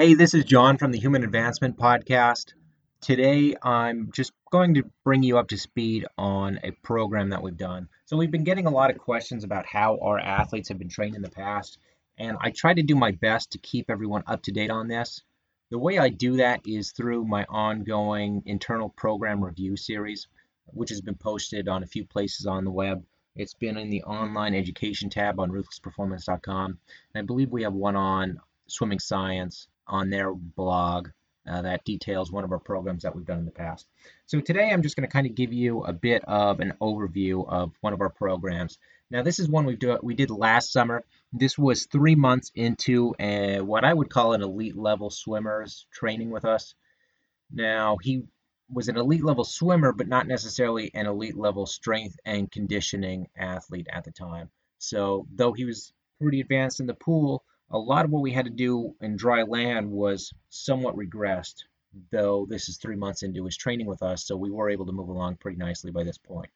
Hey, this is John from the Human Advancement Podcast. Today, I'm just going to bring you up to speed on a program that we've done. So, we've been getting a lot of questions about how our athletes have been trained in the past, and I try to do my best to keep everyone up to date on this. The way I do that is through my ongoing internal program review series, which has been posted on a few places on the web. It's been in the online education tab on ruthlessperformance.com. And I believe we have one on swimming science on their blog uh, that details one of our programs that we've done in the past. So today I'm just going to kind of give you a bit of an overview of one of our programs. Now this is one we do we did last summer. This was three months into a, what I would call an elite level swimmers training with us. Now he was an elite level swimmer, but not necessarily an elite level strength and conditioning athlete at the time. So though he was pretty advanced in the pool, a lot of what we had to do in dry land was somewhat regressed, though this is three months into his training with us, so we were able to move along pretty nicely by this point.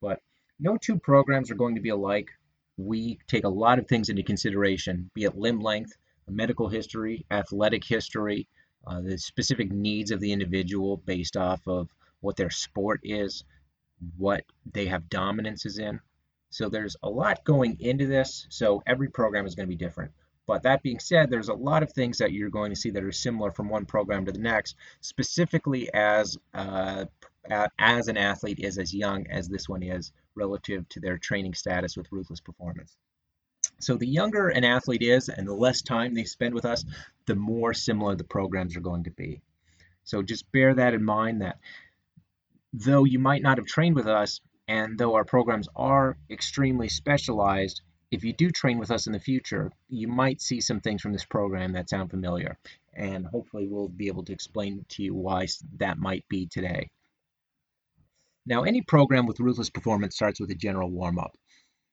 But no two programs are going to be alike. We take a lot of things into consideration, be it limb length, medical history, athletic history, uh, the specific needs of the individual based off of what their sport is, what they have dominances in. So there's a lot going into this, so every program is going to be different. But that being said, there's a lot of things that you're going to see that are similar from one program to the next, specifically as uh, as an athlete is as young as this one is relative to their training status with Ruthless Performance. So the younger an athlete is and the less time they spend with us, the more similar the programs are going to be. So just bear that in mind that though you might not have trained with us and though our programs are extremely specialized, if you do train with us in the future, you might see some things from this program that sound familiar, and hopefully we'll be able to explain to you why that might be today. Now, any program with Ruthless Performance starts with a general warm up.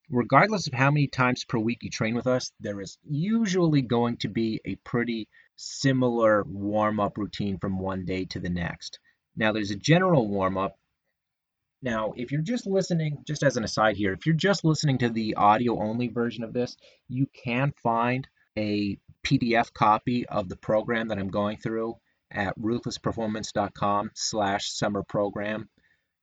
Regardless of how many times per week you train with us, there is usually going to be a pretty similar warm up routine from one day to the next. Now, there's a general warm up now, if you're just listening, just as an aside here, if you're just listening to the audio only version of this, you can find a PDF copy of the program that I'm going through at ruthlessperformance.com slash summer program.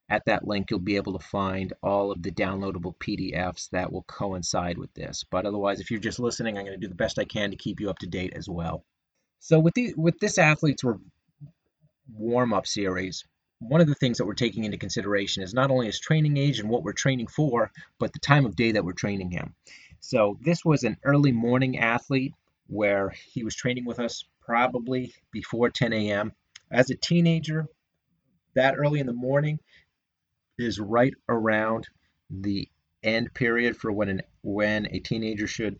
At that link, you'll be able to find all of the downloadable PDFs that will coincide with this. But otherwise, if you're just listening, I'm going to do the best I can to keep you up to date as well. So with the with this athlete's warm up series, one of the things that we're taking into consideration is not only his training age and what we're training for, but the time of day that we're training him. So this was an early morning athlete where he was training with us probably before 10 a.m. As a teenager, that early in the morning is right around the end period for when an when a teenager should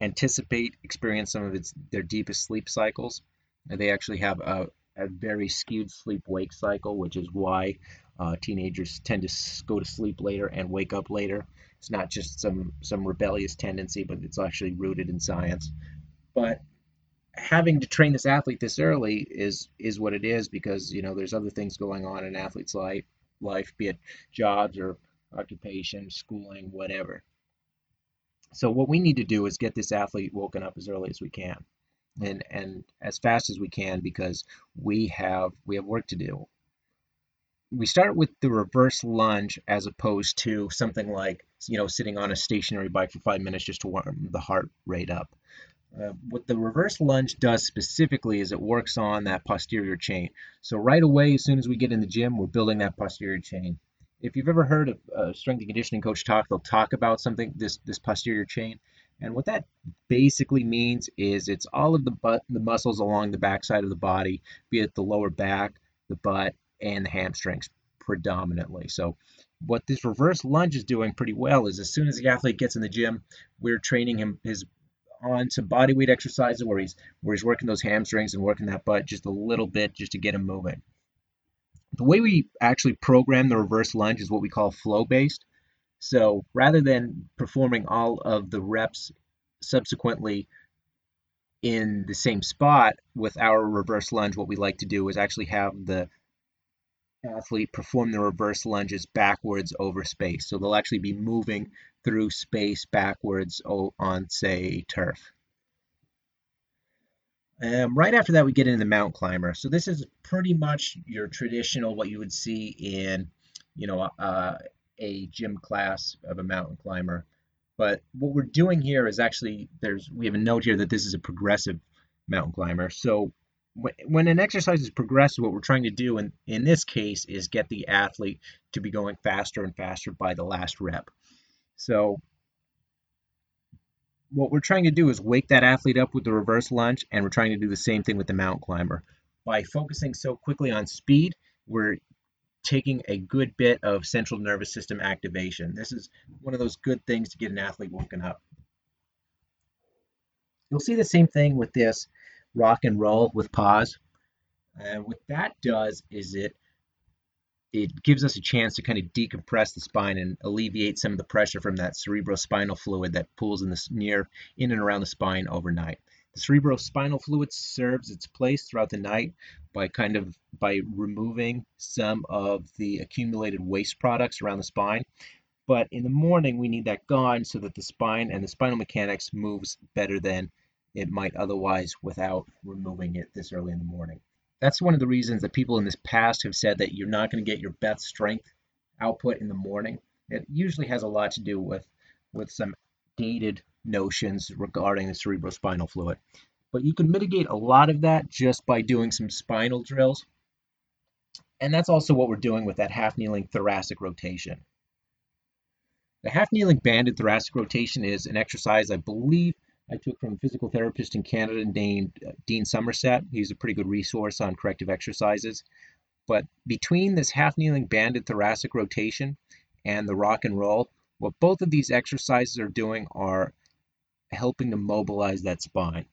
anticipate experience some of its their deepest sleep cycles. They actually have a, a very skewed sleep wake cycle, which is why uh, teenagers tend to go to sleep later and wake up later. It's not just some some rebellious tendency, but it's actually rooted in science. But having to train this athlete this early is is what it is because you know there's other things going on in an athlete's life, life, be it jobs or occupation, schooling, whatever. So what we need to do is get this athlete woken up as early as we can and and as fast as we can because we have we have work to do. We start with the reverse lunge as opposed to something like you know sitting on a stationary bike for five minutes just to warm the heart rate up. Uh, what the reverse lunge does specifically is it works on that posterior chain. So right away, as soon as we get in the gym, we're building that posterior chain. If you've ever heard of a strength and conditioning coach talk, they'll talk about something this this posterior chain. And what that basically means is it's all of the butt, the muscles along the backside of the body, be it the lower back, the butt, and the hamstrings predominantly. So what this reverse lunge is doing pretty well is as soon as the athlete gets in the gym, we're training him his on some body weight exercises where he's where he's working those hamstrings and working that butt just a little bit just to get him moving. The way we actually program the reverse lunge is what we call flow based. So rather than performing all of the reps subsequently in the same spot with our reverse lunge, what we like to do is actually have the athlete perform the reverse lunges backwards over space. So they'll actually be moving through space backwards on, say, turf. Um, right after that, we get into the mount climber. So this is pretty much your traditional, what you would see in, you know, uh, a gym class of a mountain climber. But what we're doing here is actually there's we have a note here that this is a progressive mountain climber. So when an exercise is progressive, what we're trying to do in, in this case is get the athlete to be going faster and faster by the last rep. So what we're trying to do is wake that athlete up with the reverse lunge, and we're trying to do the same thing with the mountain climber. By focusing so quickly on speed, we're taking a good bit of central nervous system activation. This is one of those good things to get an athlete woken up. You'll see the same thing with this rock and roll with pause. And what that does is it it gives us a chance to kind of decompress the spine and alleviate some of the pressure from that cerebrospinal fluid that pools in the near in and around the spine overnight. The cerebrospinal fluid serves its place throughout the night by kind of by removing some of the accumulated waste products around the spine. But in the morning, we need that gone so that the spine and the spinal mechanics moves better than it might otherwise without removing it this early in the morning. That's one of the reasons that people in this past have said that you're not going to get your best strength output in the morning. It usually has a lot to do with with some dated notions regarding the cerebrospinal fluid. But you can mitigate a lot of that just by doing some spinal drills. And that's also what we're doing with that half kneeling thoracic rotation. The half kneeling banded thoracic rotation is an exercise I believe I took from a physical therapist in Canada named uh, Dean Somerset. He's a pretty good resource on corrective exercises. But between this half kneeling banded thoracic rotation and the rock and roll, what both of these exercises are doing are helping to mobilize that spine.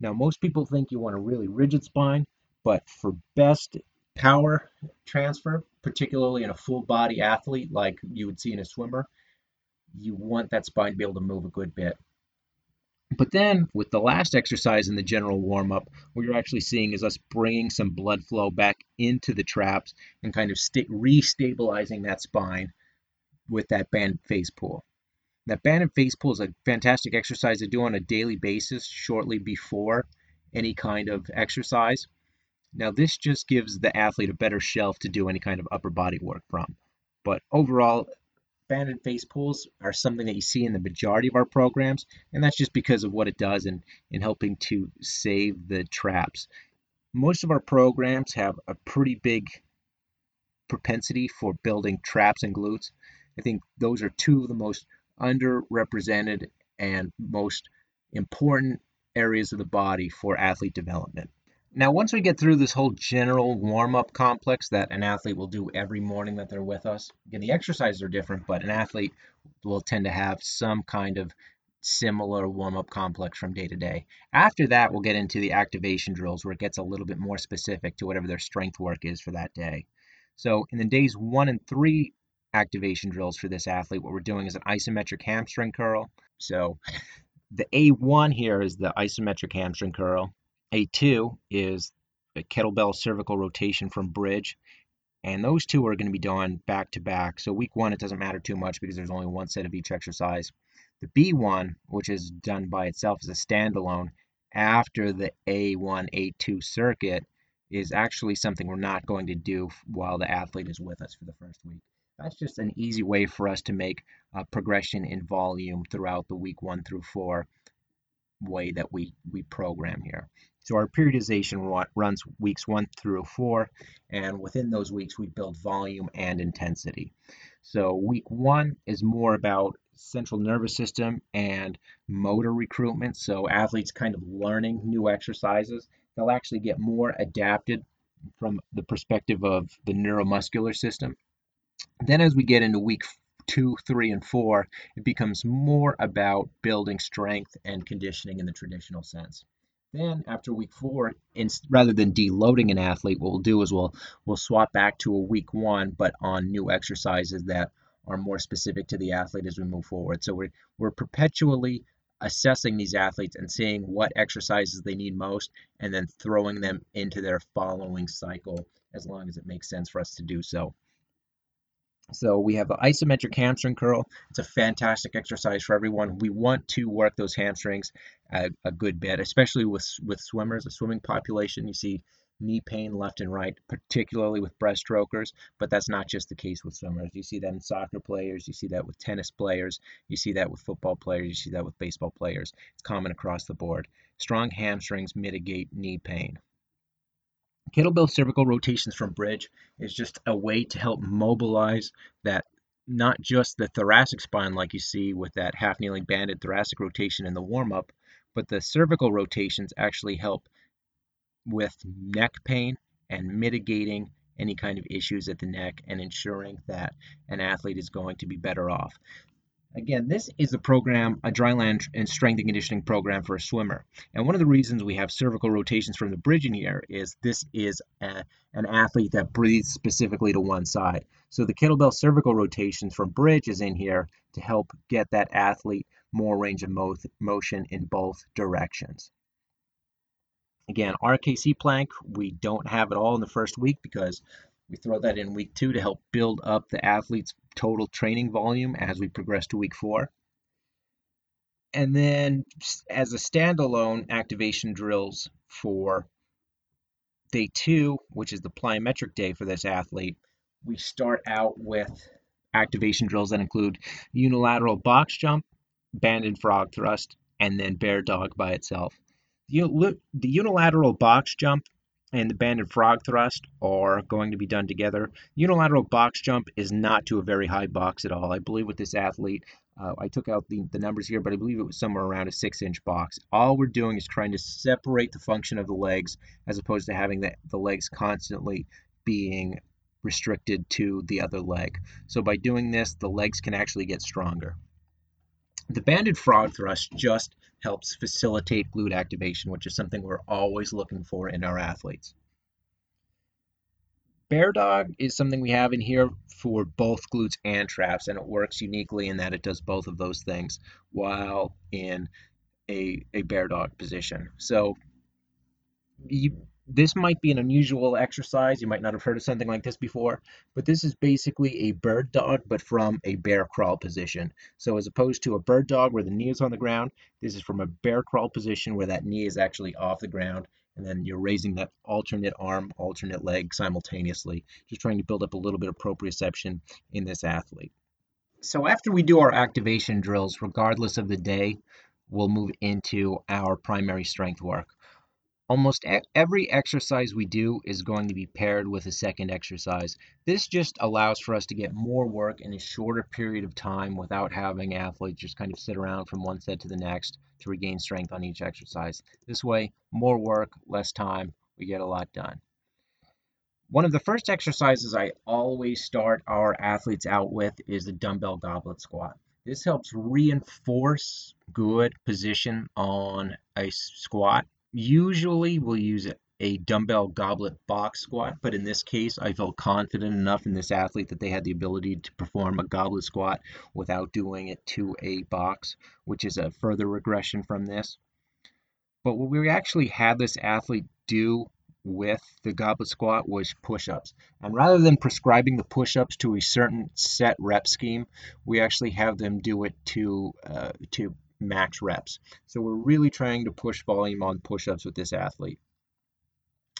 Now, most people think you want a really rigid spine, but for best power transfer, particularly in a full body athlete like you would see in a swimmer, you want that spine to be able to move a good bit. But then with the last exercise in the general warm up, what you're actually seeing is us bringing some blood flow back into the traps and kind of st- restabilizing that spine with that band face pull. That band and face pull is a fantastic exercise to do on a daily basis shortly before any kind of exercise. Now, this just gives the athlete a better shelf to do any kind of upper body work from. But overall, band and face pulls are something that you see in the majority of our programs, and that's just because of what it does in, in helping to save the traps. Most of our programs have a pretty big propensity for building traps and glutes. I think those are two of the most underrepresented and most important areas of the body for athlete development. Now, once we get through this whole general warm up complex that an athlete will do every morning that they're with us, again, the exercises are different, but an athlete will tend to have some kind of similar warm up complex from day to day. After that, we'll get into the activation drills where it gets a little bit more specific to whatever their strength work is for that day. So, in the days one and three activation drills for this athlete, what we're doing is an isometric hamstring curl. So, the A1 here is the isometric hamstring curl. A2 is a kettlebell cervical rotation from bridge. And those two are going to be done back to back. So week one, it doesn't matter too much because there's only one set of each exercise. The B1, which is done by itself as a standalone after the A1, A2 circuit, is actually something we're not going to do while the athlete is with us for the first week. That's just an easy way for us to make a progression in volume throughout the week one through four way that we, we program here. So our periodization runs weeks one through four, and within those weeks, we build volume and intensity. So week one is more about central nervous system and motor recruitment. So athletes kind of learning new exercises. They'll actually get more adapted from the perspective of the neuromuscular system. Then as we get into week two, three, and four, it becomes more about building strength and conditioning in the traditional sense. Then after week four, in, rather than deloading an athlete, what we'll do is we'll we'll swap back to a week one, but on new exercises that are more specific to the athlete as we move forward. So we're we're perpetually assessing these athletes and seeing what exercises they need most, and then throwing them into their following cycle as long as it makes sense for us to do so. So we have the isometric hamstring curl. It's a fantastic exercise for everyone. We want to work those hamstrings a, a good bit, especially with with swimmers, a swimming population. You see knee pain left and right, particularly with breaststrokers, but that's not just the case with swimmers. You see that in soccer players, you see that with tennis players, you see that with football players, you see that with baseball players. It's common across the board. Strong hamstrings mitigate knee pain. Kettlebell cervical rotations from bridge is just a way to help mobilize that not just the thoracic spine like you see with that half kneeling banded thoracic rotation in the warm up, but the cervical rotations actually help with neck pain and mitigating any kind of issues at the neck and ensuring that an athlete is going to be better off. Again, this is a program, a dryland and strength and conditioning program for a swimmer. And one of the reasons we have cervical rotations from the bridge in here is this is a, an athlete that breathes specifically to one side. So the kettlebell cervical rotations from bridge is in here to help get that athlete more range of mo motion in both directions. Again, RKC plank, we don't have it all in the first week because we throw that in week two to help build up the athlete's total training volume as we progress to week four. And then as a standalone activation drills for day two, which is the plyometric day for this athlete, we start out with activation drills that include unilateral box jump, banded frog thrust, and then bear dog by itself. The unilateral box jump and the banded frog thrust are going to be done together. Unilateral box jump is not to a very high box at all. I believe with this athlete, uh, I took out the, the numbers here, but I believe it was somewhere around a six inch box. All we're doing is trying to separate the function of the legs as opposed to having the, the legs constantly being restricted to the other leg. So by doing this, the legs can actually get stronger. The banded frog thrust just helps facilitate glute activation, which is something we're always looking for in our athletes. Bear dog is something we have in here for both glutes and traps, and it works uniquely in that it does both of those things while in a, a bear dog position. So you this might be an unusual exercise. You might not have heard of something like this before, but this is basically a bird dog, but from a bear crawl position. So as opposed to a bird dog where the knee is on the ground, this is from a bear crawl position where that knee is actually off the ground. And then you're raising that alternate arm, alternate leg simultaneously, just trying to build up a little bit of proprioception in this athlete. So after we do our activation drills, regardless of the day, we'll move into our primary strength work. Almost every exercise we do is going to be paired with a second exercise. This just allows for us to get more work in a shorter period of time without having athletes just kind of sit around from one set to the next to regain strength on each exercise. This way, more work, less time, we get a lot done. One of the first exercises I always start our athletes out with is the dumbbell goblet squat. This helps reinforce good position on a squat Usually we'll use a dumbbell goblet box squat, but in this case, I felt confident enough in this athlete that they had the ability to perform a goblet squat without doing it to a box, which is a further regression from this. But what we actually had this athlete do with the goblet squat was push-ups. And rather than prescribing the push-ups to a certain set rep scheme, we actually have them do it to uh, to max reps. So we're really trying to push volume on push-ups with this athlete.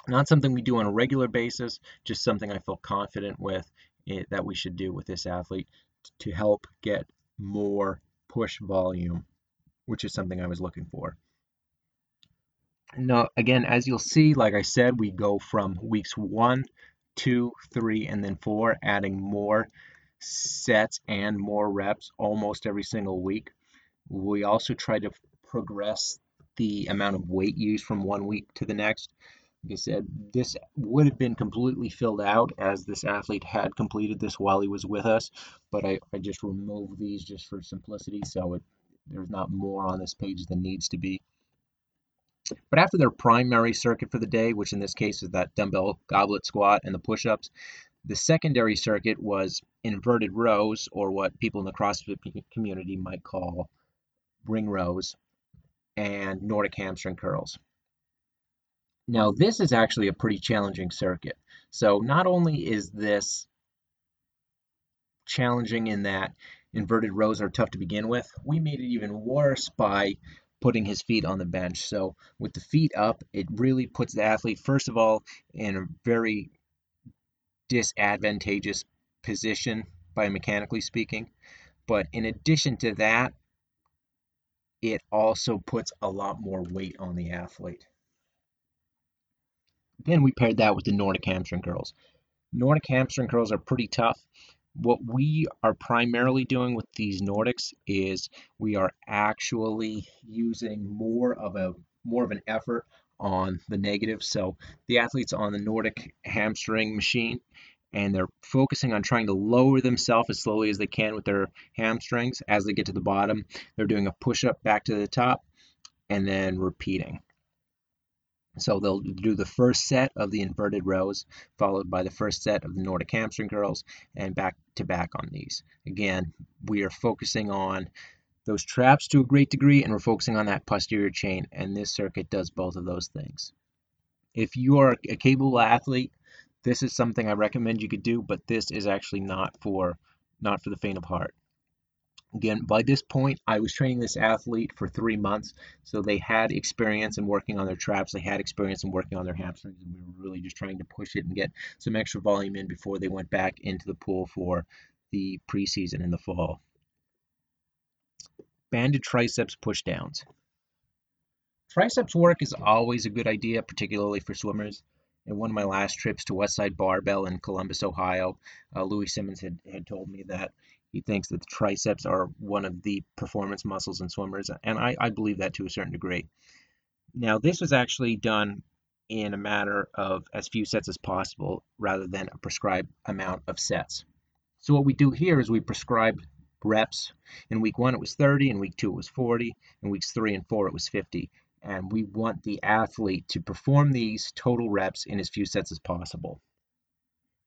Not something we do on a regular basis, just something I feel confident with it, eh, that we should do with this athlete to help get more push volume, which is something I was looking for. Now, again, as you'll see, like I said, we go from weeks one, two, three, and then four, adding more sets and more reps almost every single week. We also try to progress the amount of weight used from one week to the next. Like I said, this would have been completely filled out as this athlete had completed this while he was with us, but I, I just removed these just for simplicity, so it, there's not more on this page than needs to be. But after their primary circuit for the day, which in this case is that dumbbell goblet squat and the push-ups, the secondary circuit was inverted rows, or what people in the CrossFit community might call ring rows, and Nordic hamstring curls. Now, this is actually a pretty challenging circuit. So not only is this challenging in that inverted rows are tough to begin with. We made it even worse by putting his feet on the bench. So with the feet up, it really puts the athlete, first of all, in a very disadvantageous position biomechanically speaking. But in addition to that, it also puts a lot more weight on the athlete. Then we paired that with the Nordic hamstring curls. Nordic hamstring curls are pretty tough. What we are primarily doing with these Nordics is we are actually using more of a more of an effort on the negative. So the athletes on the Nordic hamstring machine and they're focusing on trying to lower themselves as slowly as they can with their hamstrings as they get to the bottom. They're doing a push up back to the top and then repeating. So they'll do the first set of the inverted rows, followed by the first set of the Nordic hamstring curls, and back to back on these. Again, we are focusing on those traps to a great degree, and we're focusing on that posterior chain, and this circuit does both of those things. If you are a capable athlete, this is something I recommend you could do, but this is actually not for not for the faint of heart. Again, by this point, I was training this athlete for three months, so they had experience in working on their traps. They had experience in working on their hamstrings, and we were really just trying to push it and get some extra volume in before they went back into the pool for the preseason in the fall. Banded triceps push downs. Triceps work is always a good idea, particularly for swimmers in one of my last trips to Westside Barbell in Columbus, Ohio, uh, Louie Simmons had, had told me that he thinks that the triceps are one of the performance muscles in swimmers, and I, I believe that to a certain degree. Now, this was actually done in a matter of as few sets as possible rather than a prescribed amount of sets. So what we do here is we prescribe reps. In week one, it was 30. In week two, it was 40. In weeks three and four, it was 50 and we want the athlete to perform these total reps in as few sets as possible.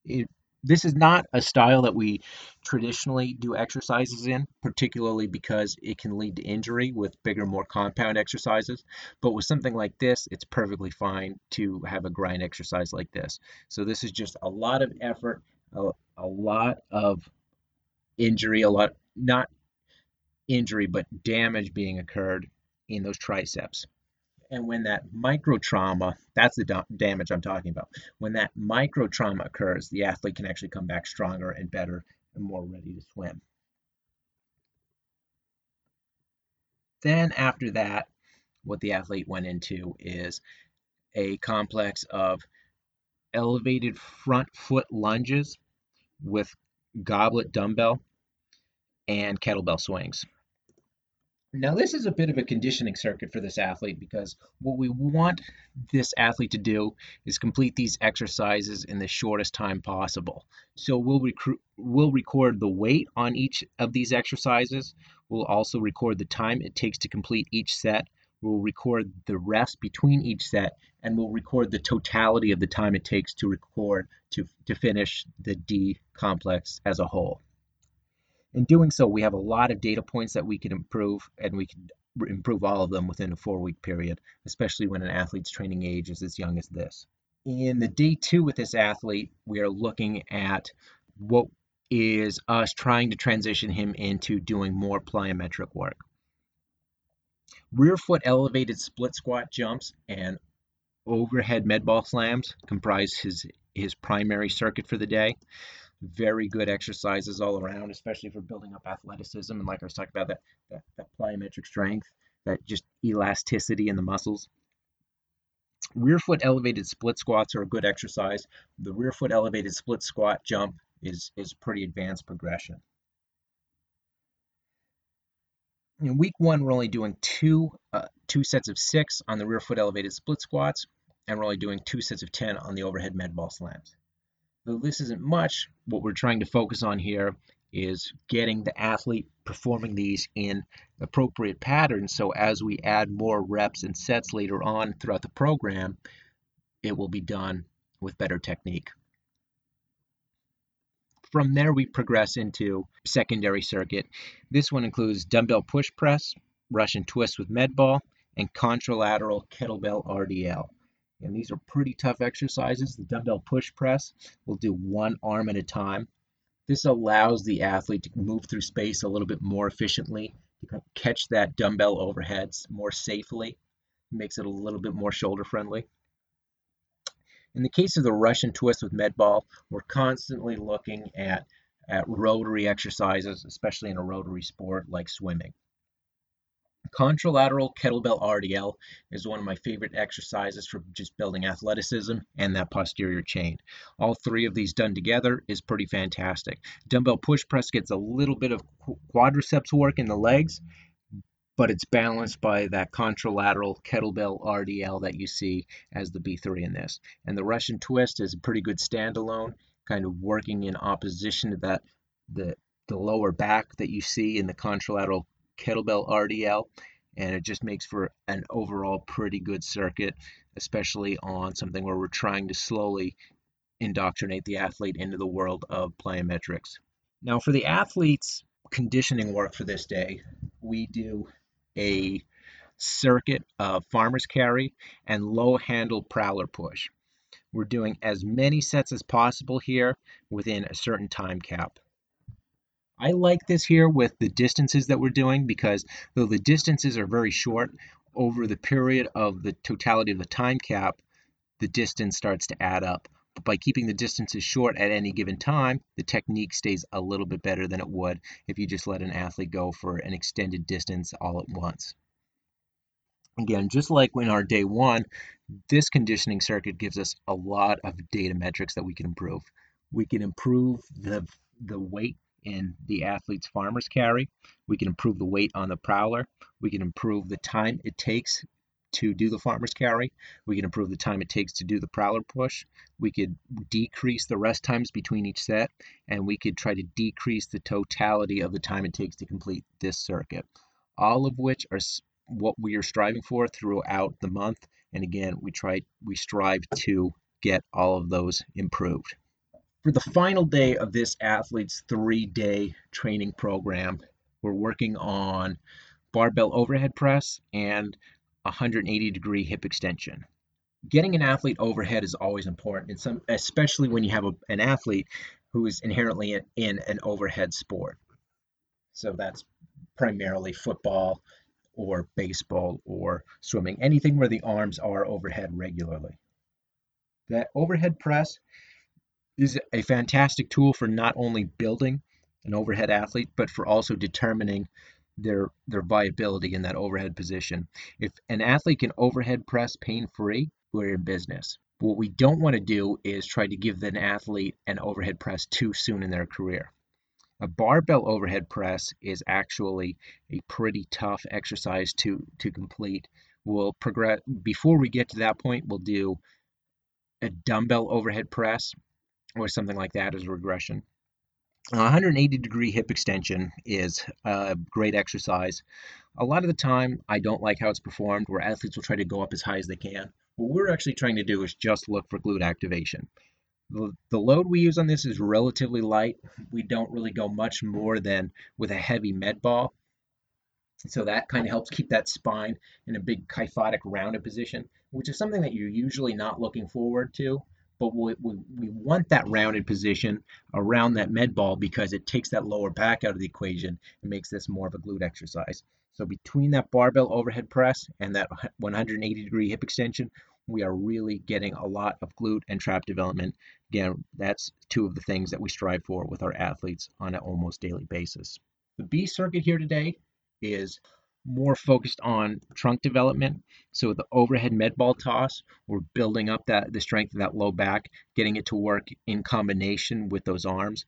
It, this is not a style that we traditionally do exercises in, particularly because it can lead to injury with bigger, more compound exercises. But with something like this, it's perfectly fine to have a grind exercise like this. So this is just a lot of effort, a, a lot of injury, a lot, not injury, but damage being occurred in those triceps and when that micro trauma, that's the damage I'm talking about. When that micro trauma occurs, the athlete can actually come back stronger and better and more ready to swim. Then after that, what the athlete went into is a complex of elevated front foot lunges with goblet dumbbell and kettlebell swings. Now, this is a bit of a conditioning circuit for this athlete because what we want this athlete to do is complete these exercises in the shortest time possible. So we'll, we'll record the weight on each of these exercises. We'll also record the time it takes to complete each set. We'll record the rest between each set, and we'll record the totality of the time it takes to record to, to finish the D complex as a whole. In doing so, we have a lot of data points that we can improve, and we can improve all of them within a four week period, especially when an athlete's training age is as young as this. In the day two with this athlete, we are looking at what is us trying to transition him into doing more plyometric work. Rear foot elevated split squat jumps and overhead med ball slams comprise his, his primary circuit for the day very good exercises all around, especially for building up athleticism. And like I was talking about, that, that, that plyometric strength, that just elasticity in the muscles. Rear foot elevated split squats are a good exercise. The rear foot elevated split squat jump is, is pretty advanced progression. In week one, we're only doing two, uh, two sets of six on the rear foot elevated split squats, and we're only doing two sets of 10 on the overhead med ball slams though this isn't much, what we're trying to focus on here is getting the athlete performing these in appropriate patterns. So as we add more reps and sets later on throughout the program, it will be done with better technique. From there, we progress into secondary circuit. This one includes dumbbell push press, Russian twist with med ball, and contralateral kettlebell RDL. And these are pretty tough exercises. The dumbbell push press, we'll do one arm at a time. This allows the athlete to move through space a little bit more efficiently, to catch that dumbbell overheads more safely, makes it a little bit more shoulder friendly. In the case of the Russian twist with med ball, we're constantly looking at, at rotary exercises, especially in a rotary sport like swimming. Contralateral kettlebell RDL is one of my favorite exercises for just building athleticism and that posterior chain. All three of these done together is pretty fantastic. Dumbbell push press gets a little bit of quadriceps work in the legs, but it's balanced by that contralateral kettlebell RDL that you see as the B3 in this. And the Russian twist is a pretty good standalone, kind of working in opposition to that the the lower back that you see in the contralateral kettlebell RDL, and it just makes for an overall pretty good circuit, especially on something where we're trying to slowly indoctrinate the athlete into the world of plyometrics. Now, for the athletes' conditioning work for this day, we do a circuit of farmer's carry and low handle prowler push. We're doing as many sets as possible here within a certain time cap. I like this here with the distances that we're doing because though the distances are very short, over the period of the totality of the time cap, the distance starts to add up. But by keeping the distances short at any given time, the technique stays a little bit better than it would if you just let an athlete go for an extended distance all at once. Again, just like in our day one, this conditioning circuit gives us a lot of data metrics that we can improve. We can improve the, the weight in the athlete's farmer's carry. We can improve the weight on the prowler. We can improve the time it takes to do the farmer's carry. We can improve the time it takes to do the prowler push. We could decrease the rest times between each set, and we could try to decrease the totality of the time it takes to complete this circuit. All of which are what we are striving for throughout the month. And again, we try we strive to get all of those improved. For the final day of this athlete's three day training program, we're working on barbell overhead press and 180 degree hip extension. Getting an athlete overhead is always important, and some, especially when you have a, an athlete who is inherently in, in an overhead sport. So that's primarily football or baseball or swimming, anything where the arms are overhead regularly. That overhead press is a fantastic tool for not only building an overhead athlete, but for also determining their their viability in that overhead position. If an athlete can overhead press pain free, we're in business. What we don't want to do is try to give an athlete an overhead press too soon in their career. A barbell overhead press is actually a pretty tough exercise to to complete. We'll progress before we get to that point, we'll do a dumbbell overhead press or something like that as a regression. 180 degree hip extension is a great exercise. A lot of the time, I don't like how it's performed, where athletes will try to go up as high as they can. What we're actually trying to do is just look for glute activation. The, the load we use on this is relatively light. We don't really go much more than with a heavy med ball. So that kind of helps keep that spine in a big kyphotic rounded position, which is something that you're usually not looking forward to but we, we, we want that rounded position around that med ball because it takes that lower back out of the equation and makes this more of a glute exercise. So between that barbell overhead press and that 180 degree hip extension, we are really getting a lot of glute and trap development. Again, that's two of the things that we strive for with our athletes on an almost daily basis. The B circuit here today is more focused on trunk development. So with the overhead med ball toss, we're building up that the strength of that low back, getting it to work in combination with those arms.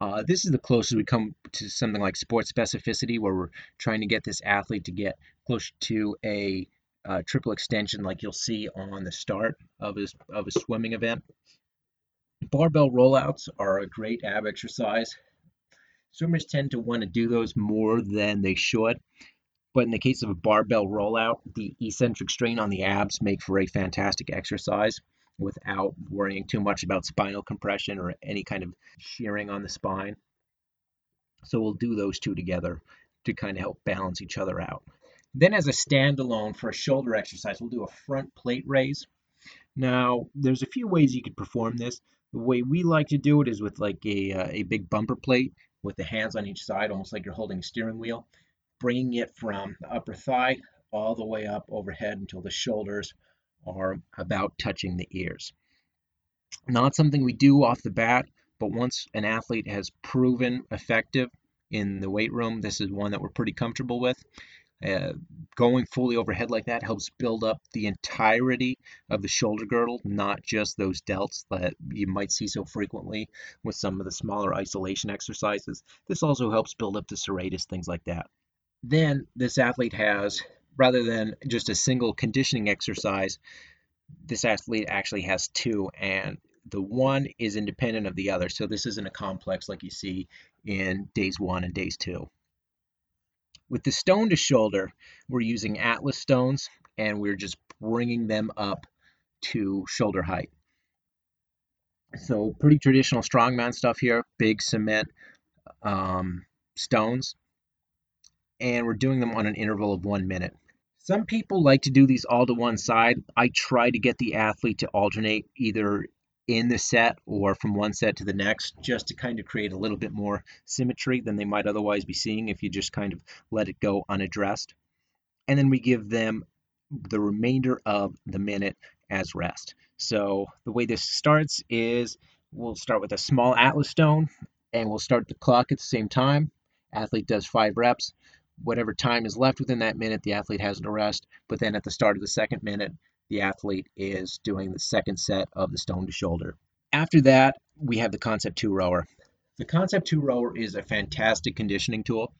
Uh, this is the closest we come to something like sports specificity, where we're trying to get this athlete to get close to a uh, triple extension, like you'll see on the start of his of a swimming event. Barbell rollouts are a great ab exercise. Swimmers tend to want to do those more than they should. But in the case of a barbell rollout, the eccentric strain on the abs make for a fantastic exercise without worrying too much about spinal compression or any kind of shearing on the spine. So we'll do those two together to kind of help balance each other out. Then as a standalone for a shoulder exercise, we'll do a front plate raise. Now, there's a few ways you could perform this. The way we like to do it is with like a, uh, a big bumper plate with the hands on each side, almost like you're holding a steering wheel, bringing it from the upper thigh all the way up overhead until the shoulders are about touching the ears. Not something we do off the bat, but once an athlete has proven effective in the weight room, this is one that we're pretty comfortable with. Uh, going fully overhead like that helps build up the entirety of the shoulder girdle, not just those delts that you might see so frequently with some of the smaller isolation exercises. This also helps build up the serratus, things like that. Then this athlete has, rather than just a single conditioning exercise, this athlete actually has two, and the one is independent of the other. So this isn't a complex like you see in days one and days two. With the stone to shoulder, we're using Atlas stones and we're just bringing them up to shoulder height. So pretty traditional strongman stuff here, big cement um, stones. And we're doing them on an interval of one minute. Some people like to do these all to one side. I try to get the athlete to alternate either in the set or from one set to the next just to kind of create a little bit more symmetry than they might otherwise be seeing if you just kind of let it go unaddressed. And then we give them the remainder of the minute as rest. So the way this starts is we'll start with a small atlas stone and we'll start the clock at the same time. Athlete does five reps. Whatever time is left within that minute, the athlete has to rest. But then at the start of the second minute, the athlete is doing the second set of the stone to shoulder. After that, we have the Concept 2 rower. The Concept 2 rower is a fantastic conditioning tool.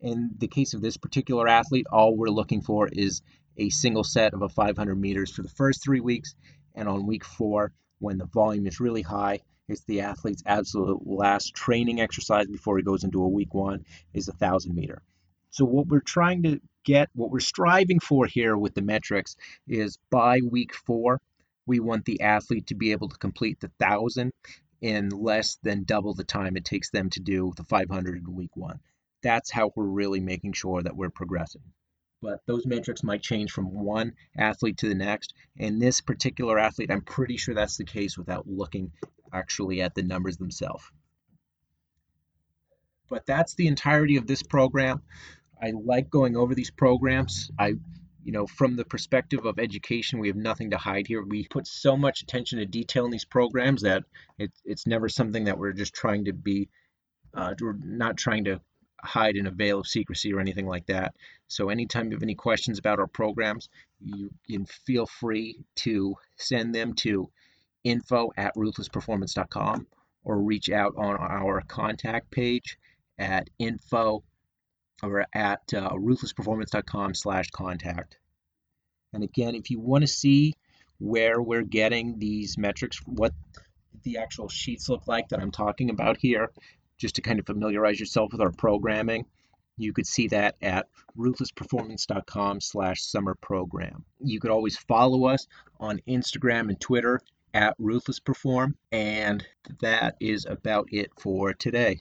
In the case of this particular athlete, all we're looking for is a single set of a 500 meters for the first three weeks. And on week four, when the volume is really high, it's the athlete's absolute last training exercise before he goes into a week one is a 1,000 meter. So what we're trying to get, what we're striving for here with the metrics is by week four, we want the athlete to be able to complete the thousand in less than double the time it takes them to do the 500 in week one. That's how we're really making sure that we're progressing. But those metrics might change from one athlete to the next. And this particular athlete, I'm pretty sure that's the case without looking actually at the numbers themselves. But that's the entirety of this program. I like going over these programs. I you know, from the perspective of education, we have nothing to hide here. We put so much attention to detail in these programs that it, it's never something that we're just trying to be, uh, we're not trying to hide in a veil of secrecy or anything like that. So anytime you have any questions about our programs, you can feel free to send them to info at ruthlessperformance.com or reach out on our contact page at info or at uh, ruthlessperformance.com slash contact. And again, if you want to see where we're getting these metrics, what the actual sheets look like that I'm talking about here, just to kind of familiarize yourself with our programming, you could see that at ruthlessperformance.com slash summer program. You could always follow us on Instagram and Twitter at ruthlessperform. And that is about it for today.